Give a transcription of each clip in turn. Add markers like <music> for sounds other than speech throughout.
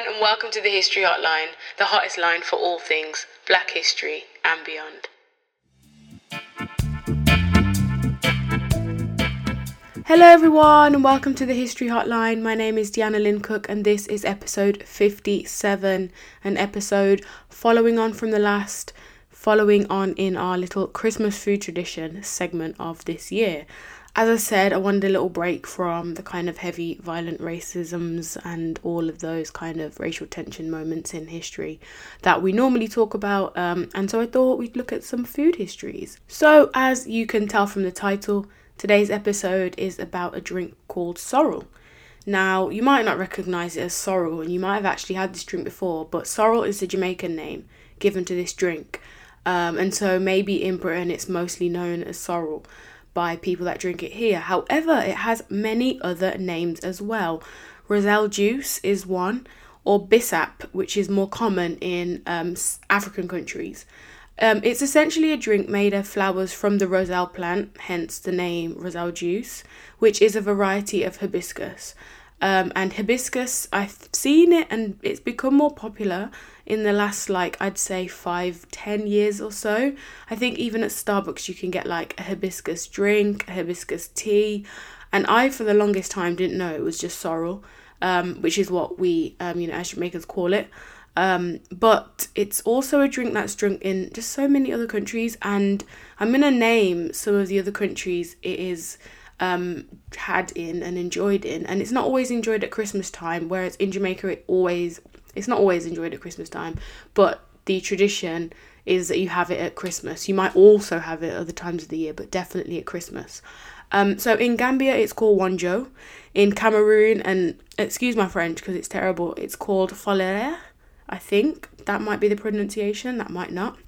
everyone, and welcome to the History Hotline, the hottest line for all things black history and beyond. Hello, everyone, and welcome to the History Hotline. My name is Deanna Lynn Cook, and this is episode 57, an episode following on from the last, following on in our little Christmas food tradition segment of this year as I said, I wanted a little break from the kind of heavy, violent racisms and all of those kind of racial tension moments in history that we normally talk about. Um, and so I thought we'd look at some food histories. So, as you can tell from the title, today's episode is about a drink called sorrel. Now, you might not recognize it as sorrel, and you might have actually had this drink before, but sorrel is the Jamaican name given to this drink. Um, and so maybe in Britain it's mostly known as sorrel by people that drink it here. However, it has many other names as well. Roselle juice is one, or bissap, which is more common in um, African countries. Um, it's essentially a drink made of flowers from the roselle plant, hence the name roselle juice, which is a variety of hibiscus. Um, and hibiscus, I've seen it and it's become more popular in the last like I'd say five, ten years or so. I think even at Starbucks you can get like a hibiscus drink, a hibiscus tea, and I for the longest time didn't know it was just sorrel, um, which is what we um, you know as Jamaicans call it. Um, but it's also a drink that's drunk in just so many other countries, and I'm gonna name some of the other countries it is um, had in and enjoyed in, and it's not always enjoyed at Christmas time. Whereas in Jamaica, it always it's not always enjoyed at Christmas time, but the tradition is that you have it at Christmas. You might also have it other times of the year, but definitely at Christmas. Um, so in Gambia, it's called Wonjo. In Cameroon, and excuse my French because it's terrible, it's called Folere. I think that might be the pronunciation, that might not.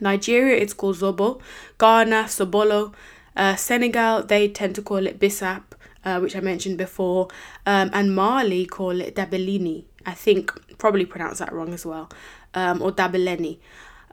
Nigeria, it's called Zobo. Ghana, Sobolo. Uh, Senegal, they tend to call it Bissap, uh, which I mentioned before. Um, and Mali call it Dabelini. I think probably pronounce that wrong as well, um, or Dabeleni.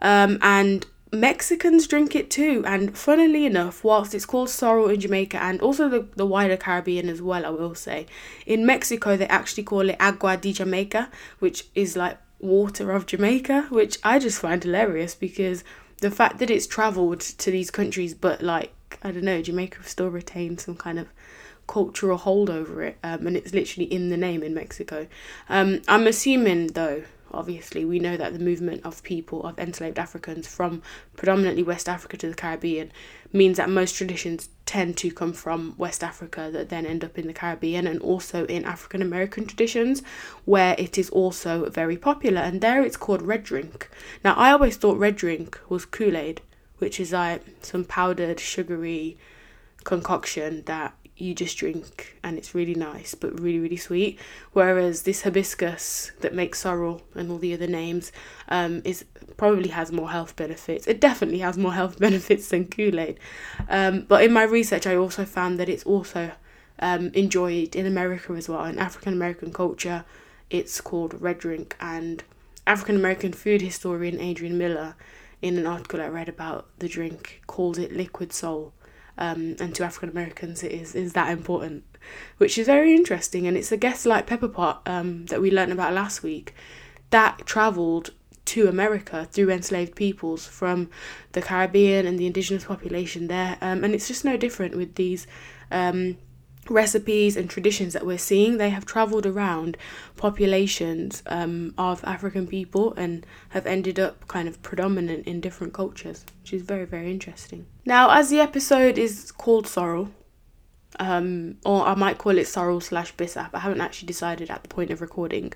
Um, and Mexicans drink it too. And funnily enough, whilst it's called sorrel in Jamaica and also the, the wider Caribbean as well, I will say, in Mexico they actually call it agua de Jamaica, which is like water of Jamaica, which I just find hilarious because the fact that it's travelled to these countries, but like, I don't know, Jamaica still retains some kind of cultural hold over it, um, and it's literally in the name in Mexico. Um, I'm assuming, though, obviously, we know that the movement of people, of enslaved Africans from predominantly West Africa to the Caribbean, means that most traditions tend to come from West Africa that then end up in the Caribbean and also in African American traditions, where it is also very popular. And there it's called red drink. Now, I always thought red drink was Kool Aid, which is like some powdered, sugary concoction that you just drink and it's really nice but really really sweet. Whereas this hibiscus that makes sorrel and all the other names um, is probably has more health benefits. It definitely has more health <laughs> benefits than kool-aid. Um, but in my research i also found that it's also um, enjoyed in america as well in african american culture. It's called red drink and african american food historian adrian miller in an article i read about the drink called it liquid soul um, and to African Americans it is is that important, which is very interesting. And it's a guest like pepper pot um, that we learned about last week that travelled to America through enslaved peoples from the Caribbean and the indigenous population there. Um, and it's just no different with these um, recipes and traditions that we're seeing, they have traveled around populations um, of African people and have ended up kind of predominant in different cultures, which is very, very interesting. Now, as the episode is called Sorrel, um, or I might call it sorrel slash bissap. I haven't actually decided at the point of recording,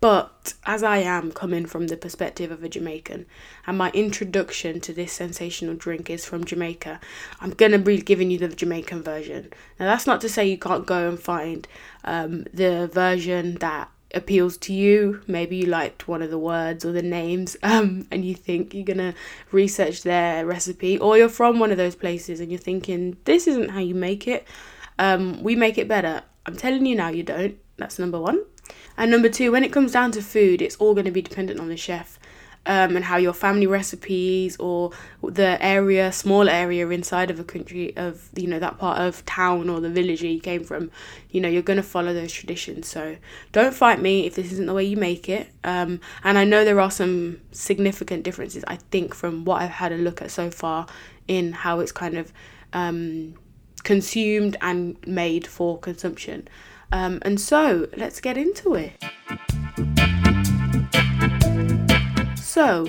but as I am coming from the perspective of a Jamaican, and my introduction to this sensational drink is from Jamaica, I'm gonna be giving you the Jamaican version. Now that's not to say you can't go and find um, the version that appeals to you. Maybe you liked one of the words or the names, <laughs> um, and you think you're gonna research their recipe, or you're from one of those places and you're thinking this isn't how you make it. Um, we make it better. I'm telling you now, you don't. That's number one. And number two, when it comes down to food, it's all going to be dependent on the chef. um, and how your family recipes or the area, small area inside of a country of you know that part of town or the village you came from, you know you're gonna follow those traditions. So don't fight me if this isn't the way you make it. Um, and I know there are some significant differences. I think from what I've had a look at so far in how it's kind of um, consumed and made for consumption. Um, and so let's get into it. So,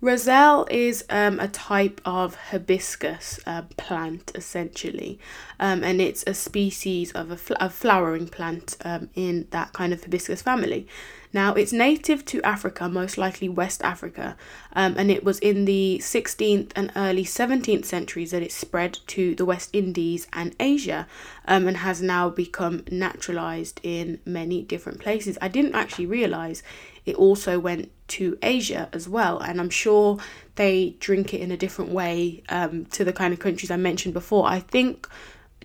Roselle is um, a type of hibiscus uh, plant, essentially, um, and it's a species of a, fl- a flowering plant um, in that kind of hibiscus family. Now, it's native to Africa, most likely West Africa, um, and it was in the 16th and early 17th centuries that it spread to the West Indies and Asia um, and has now become naturalized in many different places. I didn't actually realize it also went to Asia as well, and I'm sure they drink it in a different way um, to the kind of countries I mentioned before. I think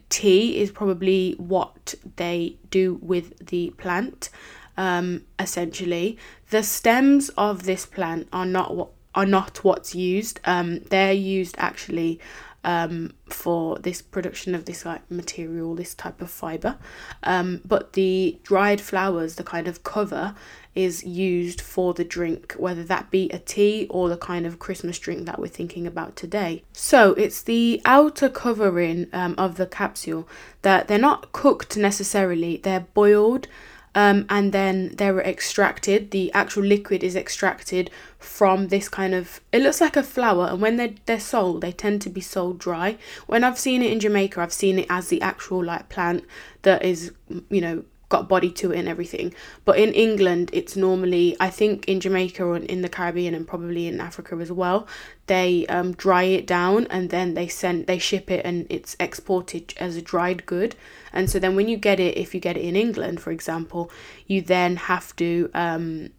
tea is probably what they do with the plant um, essentially. The stems of this plant are not what are not what's used. Um, they're used actually um, for this production of this like material, this type of fiber. Um, but the dried flowers, the kind of cover, is used for the drink, whether that be a tea or the kind of Christmas drink that we're thinking about today. So it's the outer covering um, of the capsule that they're not cooked necessarily; they're boiled um, and then they're extracted. The actual liquid is extracted from this kind of. It looks like a flower, and when they're they're sold, they tend to be sold dry. When I've seen it in Jamaica, I've seen it as the actual like plant that is, you know, got body to it and everything. But in England, it's normally, I think in Jamaica or in the Caribbean and probably in Africa as well, they um, dry it down and then they send, they ship it and it's exported as a dried good. And so then when you get it, if you get it in England, for example, you then have to um,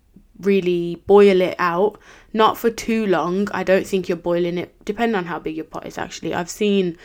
really boil it out, not for too long. I don't think you're boiling it, depending on how big your pot is actually. I've seen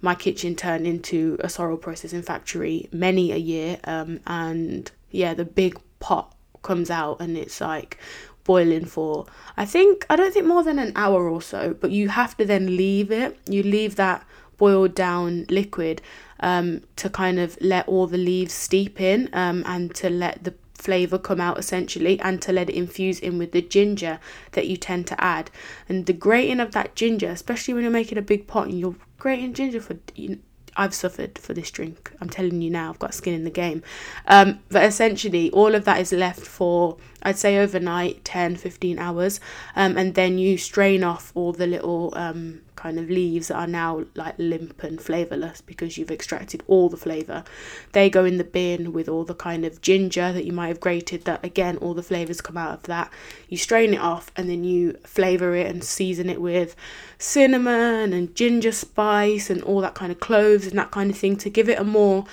my kitchen turned into a sorrel processing factory many a year. Um, and yeah, the big pot comes out and it's like boiling for I think I don't think more than an hour or so, but you have to then leave it. You leave that boiled down liquid um, to kind of let all the leaves steep in um, and to let the flavor come out essentially and to let it infuse in with the ginger that you tend to add and the grating of that ginger especially when you're making a big pot and you're grating ginger for you know, I've suffered for this drink. I'm telling you now, I've got skin in the game. Um, but essentially, all of that is left for, I'd say, overnight 10 15 hours. Um, and then you strain off all the little um, kind of leaves that are now like limp and flavourless because you've extracted all the flavour. They go in the bin with all the kind of ginger that you might have grated, that again, all the flavours come out of that. You strain it off and then you flavour it and season it with cinnamon and ginger spice and all that kind of cloves and that kind of thing to give it a more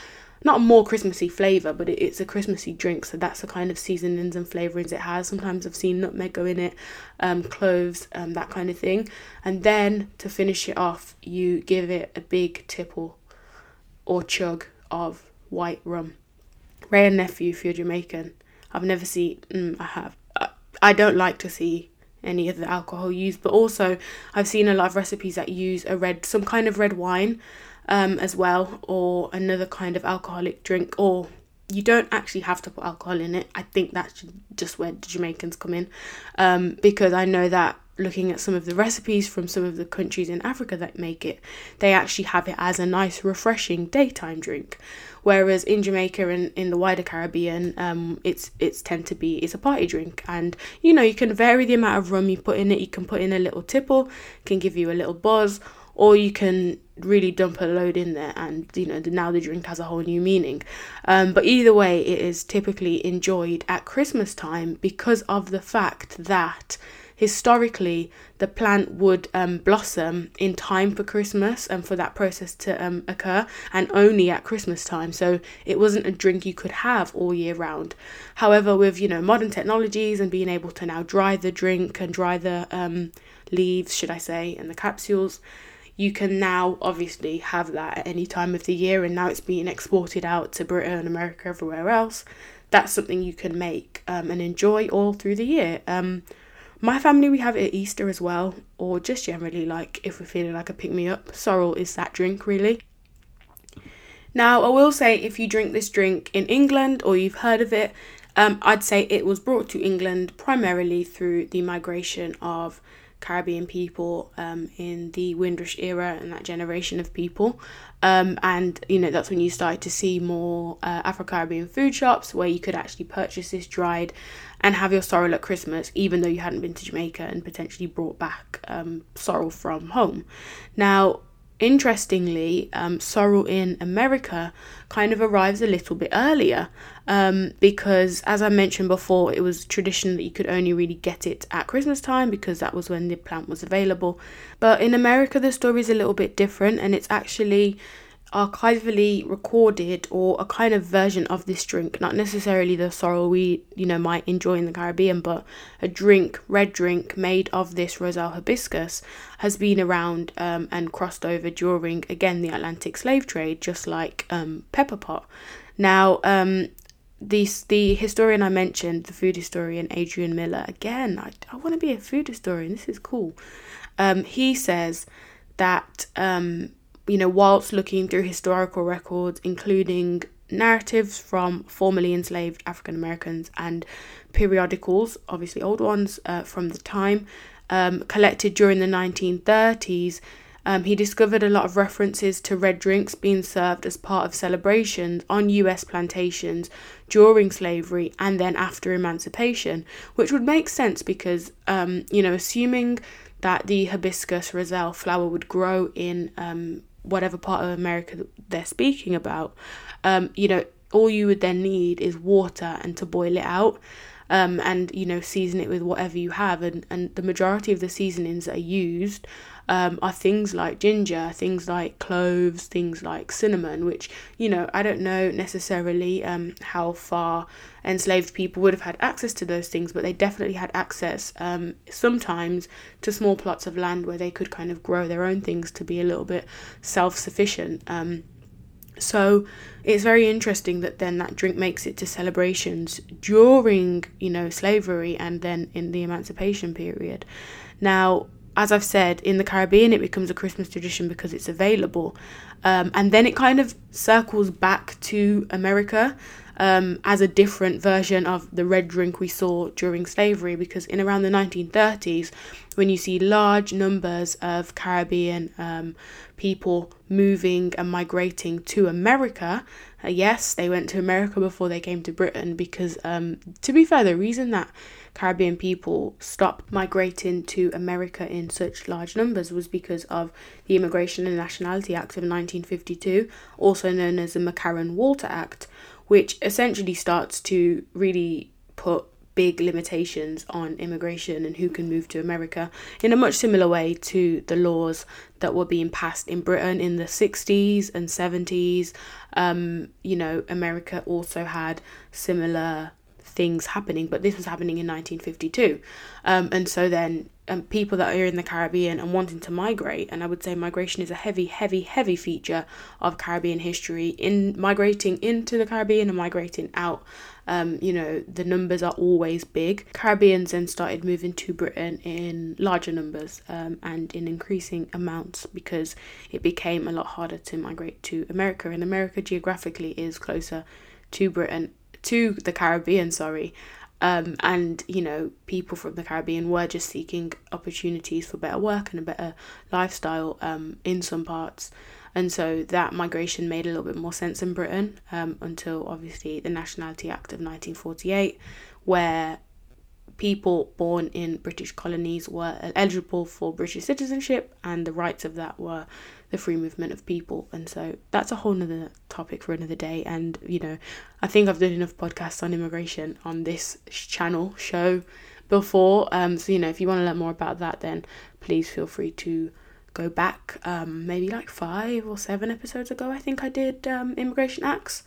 not more Christmassy flavour, but it, it's a Christmassy drink, so that's the kind of seasonings and flavourings it has. Sometimes I've seen nutmeg go in it, um, cloves, um, that kind of thing. And then to finish it off, you give it a big tipple or chug of white rum. Wray and Nephew, if you're Jamaican, I've never seen, mm, I have. I, I don't like to see any of the alcohol used, but also I've seen a lot of recipes that use a red, some kind of red wine um, as well, or another kind of alcoholic drink, or you don't actually have to put alcohol in it. I think that's just where the Jamaicans come in, um, because I know that looking at some of the recipes from some of the countries in Africa that make it, they actually have it as a nice, refreshing daytime drink. Whereas in Jamaica and in the wider Caribbean, um, it's it's tend to be it's a party drink, and you know you can vary the amount of rum you put in it. You can put in a little tipple, can give you a little buzz, or you can really dump a load in there and you know now the drink has a whole new meaning um, but either way it is typically enjoyed at christmas time because of the fact that historically the plant would um, blossom in time for christmas and for that process to um, occur and only at christmas time. So it wasn't a drink you could have all year round. However with you know modern technologies and being able to now dry the drink and dry the um, leaves should i say and the capsules you can now obviously have that at any time of the year and now it's being exported out to britain america everywhere else. That's something you can make um, and enjoy all through the year. Um, My family, we have it at Easter as well, or just generally like if we're feeling like a pick me up. Sorrel is that drink, really. Now, I will say if you drink this drink in England or you've heard of it, um, I'd say it was brought to England primarily through the migration of Caribbean people um, in the Windrush era and that generation of people. Um, and you know that's when you started to see more uh, Afro Caribbean food shops where you could actually purchase this dried and have your sorrel at Christmas, even though you hadn't been to Jamaica and potentially brought back um, sorrel from home. Now, interestingly, um, sorrel in America kind of arrives a little bit earlier um, because, as I mentioned before, it was tradition that you could only really get it at Christmas time because that was when the plant was available. But in America, the story is a little bit different, and it's actually archivally recorded or a kind of version of this drink, not necessarily the sorrel we you know might enjoy in the Caribbean, but a drink, red drink made of this Roselle hibiscus has been around um, and crossed over during again the Atlantic slave trade, just like um, pepper pot. Now, um, this the historian I mentioned, the food historian Adrian Miller. Again, I, I want to be a food historian. This is cool. Um, he says that um, you know, whilst looking through historical records, including narratives from formerly enslaved African Americans and periodicals, obviously old ones uh, from the time, um, collected during the 1930s. Um, he discovered a lot of references to red drinks being served as part of celebrations on US plantations during slavery and then after emancipation, which would make sense because, um, you know, assuming that the hibiscus roselle flower would grow in um, whatever part of America they're speaking about, um, you know, all you would then need is water and to boil it out. Um, and you know season it with whatever you have and, and the majority of the seasonings that are used um, are things like ginger, things like cloves, things like cinnamon, which, you know, I don't know necessarily um, how far enslaved people would have had access to those things, but they definitely had access um, sometimes to small plots of land where they could kind of grow their own things to be a little bit self sufficient. Um, so it's very interesting that then that drink makes it to celebrations during, you know, slavery and then in the emancipation period. Now, as I've said, in the Caribbean, it becomes a Christmas tradition because it's available. Um, and then it kind of circles back to America um, as a different version of the red drink we saw during slavery. Because in around the 1930s, when you see large numbers of Caribbean um, people moving and migrating to America, uh, yes, they went to America before they came to Britain. Because, um, to be fair, the reason that Caribbean people stopped migrating to America in such large numbers was because of the Immigration and Nationality Act of 1952, also known as the McCarran Walter Act, which essentially starts to really put big limitations on immigration and who can move to America in a much similar way to the laws that were being passed in Britain in the 60s and 70s. Um, you know, America also had similar things happening, but this was happening in 1952. Um, and so then um, people that are in the Caribbean and wanting to migrate, and I would say migration is a heavy, heavy, heavy feature of Caribbean history. In migrating into the Caribbean and migrating out, um, you know, the numbers are always big. Caribbeans then started moving to Britain in larger numbers um, and in increasing amounts because it became a lot harder to migrate to America, and America geographically is closer to Britain to the Caribbean, sorry. Um, and you know, people from the Caribbean were just seeking opportunities for better work and a better lifestyle um, in some parts. And so that migration made a little bit more sense in Britain um, until obviously the Nationality Act of 1948, where people born in British colonies were eligible for British citizenship, and the rights of that were the free movement of people. And so that's a whole nother topic for another day. And, you know, I think I've done enough podcasts on immigration on this channel show before. Um, so, you know, if you want to learn more about that, then please feel free to go back um, maybe like five or seven episodes ago. I think I did um, Immigration Acts.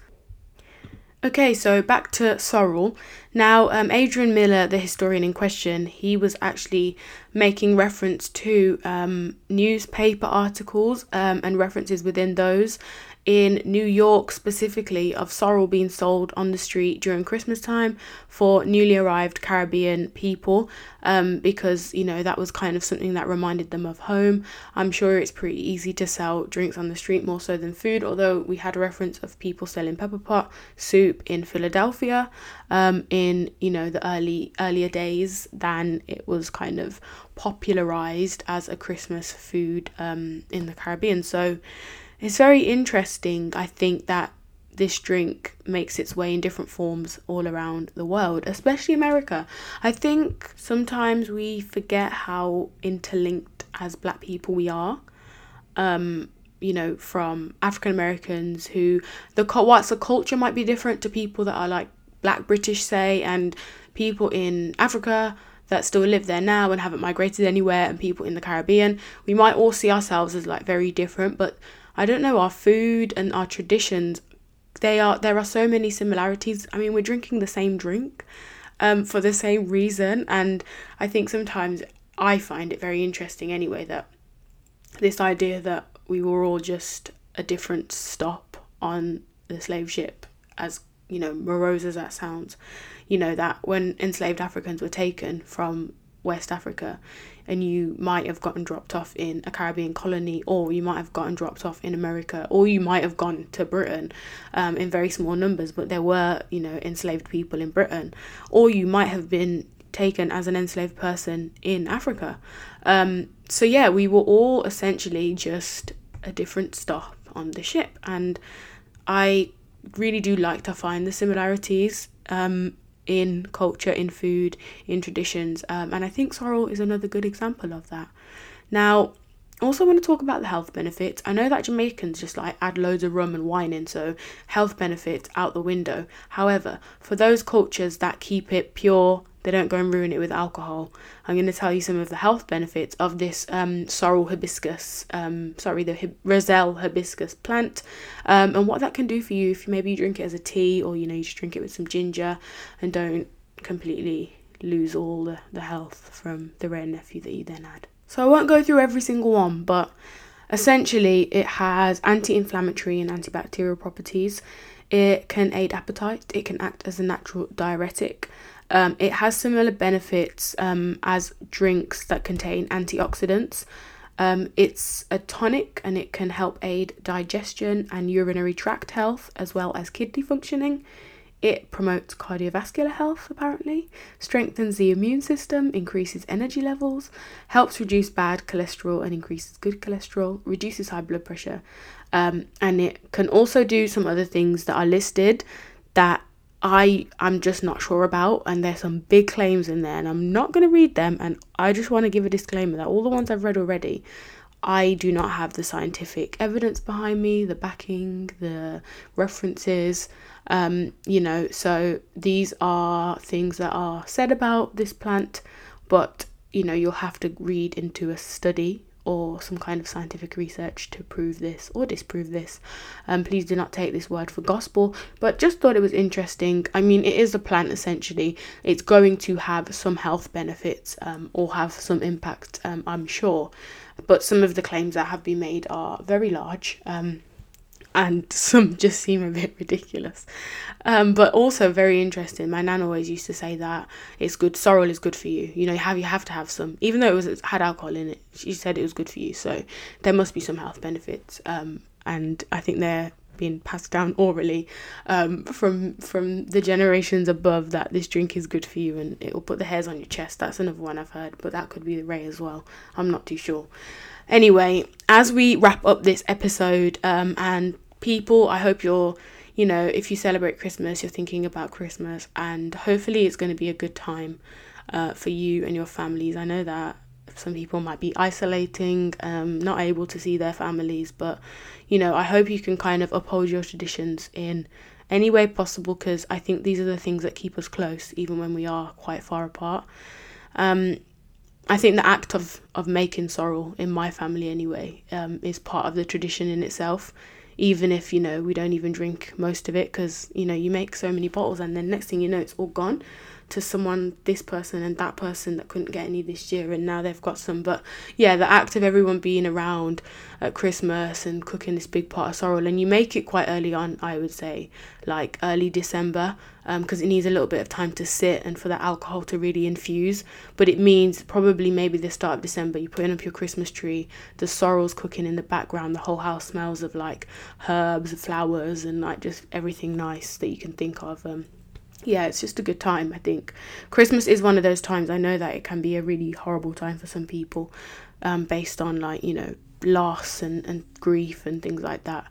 Okay, so back to Sorrel. Now, um, Adrian Miller, the historian in question, he was actually making reference to um, newspaper articles um, and references within those in New York specifically of sorrel being sold on the street during Christmas time for newly arrived Caribbean people um, because you know that was kind of something that reminded them of home. I'm sure it's pretty easy to sell drinks on the street more so than food, although we had a reference of people selling pepper pot soup in Philadelphia um, in you know the early earlier days than it was kind of popularized as a Christmas food um, in the Caribbean. So it's very interesting, I think, that this drink makes its way in different forms all around the world, especially America. I think sometimes we forget how interlinked as black people we are. Um, you know, from African Americans who the whilst the culture might be different to people that are like black British, say, and people in Africa that still live there now and haven't migrated anywhere, and people in the Caribbean. We might all see ourselves as like very different, but I don't know, our food and our traditions, they are there are so many similarities. I mean, we're drinking the same drink um, for the same reason, and I think sometimes I find it very interesting anyway that this idea that we were all just a different stop on the slave ship, as you know, morose as that sounds, you know, that when enslaved Africans were taken from West Africa, and you might have gotten dropped off in a Caribbean colony, or you might have gotten dropped off in America, or you might have gone to Britain um, in very small numbers, but there were, you know, enslaved people in Britain, or you might have been taken as an enslaved person in Africa. Um, so, yeah, we were all essentially just a different stop on the ship, and I really do like to find the similarities. Um, in culture, in food, in traditions. Um, and I think sorrel is another good example of that. Now, also want to talk about the health benefits. I know that Jamaicans just like add loads of rum and wine in, so health benefits out the window. However, for those cultures that keep it pure, they don't go and ruin it with alcohol. I'm going to tell you some of the health benefits of this um, sorrel hibiscus, um, sorry, the hib- Roselle hibiscus plant, um, and what that can do for you if maybe you drink it as a tea or you know you just drink it with some ginger and don't completely lose all the, the health from the Wray and Nephew that you then had. So I won't go through every single one, but essentially it has anti-inflammatory and antibacterial properties. It can aid appetite. It can act as a natural diuretic. Um, it has similar benefits um, as drinks that contain antioxidants. Um, it's a tonic and it can help aid digestion and urinary tract health as well as kidney functioning. It promotes cardiovascular health, apparently, strengthens the immune system, increases energy levels, helps reduce bad cholesterol and increases good cholesterol, reduces high blood pressure, um, and it can also do some other things that are listed that I I'm just not sure about and there's some big claims in there and I'm not going to read them and I just want to give a disclaimer that all the ones I've read already I do not have the scientific evidence behind me, the backing, the references, um, you know, so these are things that are said about this plant, but you know, you'll have to read into a study or some kind of scientific research to prove this or disprove this. Um, please do not take this word for gospel, but just thought it was interesting. I mean, it is a plant essentially, it's going to have some health benefits um, or have some impact, um, I'm sure. But some of the claims that have been made are very large. Um, and <laughs> some just seem a bit ridiculous. Um, but also very interesting. My nan always used to say that it's good. Sorrel is good for you. You know, you have you have to have some, even though it was it had alcohol in it. She said it was good for you, so there must be some health benefits. Um, and I think they're being passed down <laughs> orally um, from from the generations above that this drink is good for you and it will put the hairs on your chest. That's another one I've heard, but that could be the Wray as well. I'm not too sure. Anyway, as we wrap up this episode um, and people. I hope you're, you know, if you celebrate Christmas, you're thinking about Christmas, and hopefully it's going to be a good time uh, for you and your families. I know that some people might be isolating, um, not able to see their families, but you know, I hope you can kind of uphold your traditions in any way possible because I think these are the things that keep us close, even when we are quite far apart. Um, I think the act of, of making sorrel in my family anyway um, is part of the tradition in itself even if you know we don't even drink most of it because you know you make so many bottles and then next thing you know it's all gone to someone, this person and that person that couldn't get any this year and now they've got some. But yeah, the act of everyone being around at Christmas and cooking this big pot of sorrel, and you make it quite early on, I would say, like early December, because um, it needs a little bit of time to sit and for the alcohol to really infuse. But it means probably maybe the start of December, you're putting up your Christmas tree, the sorrel's cooking in the background, the whole house smells of like herbs, and flowers, and like just everything nice that you can think of. Um, yeah, it's just a good time, I think. Christmas is one of those times, I know that it can be a really horrible time for some people, um, based on like, you know, loss and, and grief and things like that.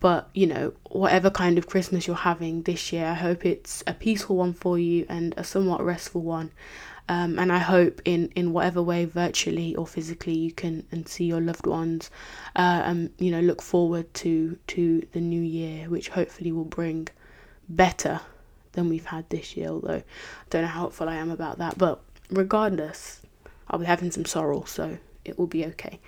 But, you know, whatever kind of Christmas you're having this year, I hope it's a peaceful one for you and a somewhat restful one. Um, and I hope in, in whatever way, virtually or physically, you can and see your loved ones, uh, and you know look forward to to the new year, which hopefully will bring better than we've had this year. Although I don't know how hopeful I am about that, but regardless, I'll be having some sorrel, so it will be okay.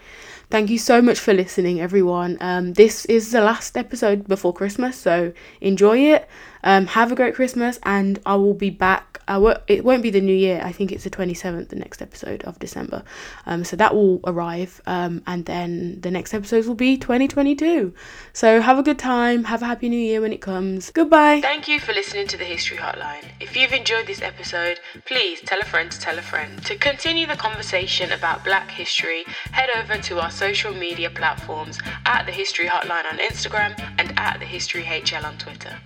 Thank you so much for listening, everyone. Um, this is the last episode before Christmas, so enjoy it. Um, have a great Christmas, and I will be back. I w- it won't be the new year. I think it's the 27th, the next episode of December. Um, so that will arrive, um, and then the next episodes will be 2022. So have a good time. Have a happy new year when it comes. Goodbye. Thank you for listening to the History Hotline. If you've enjoyed this episode, please tell a friend to tell a friend. To continue the conversation about Black history, head over to our social media platforms at the History Hotline on Instagram and at the History HL on Twitter.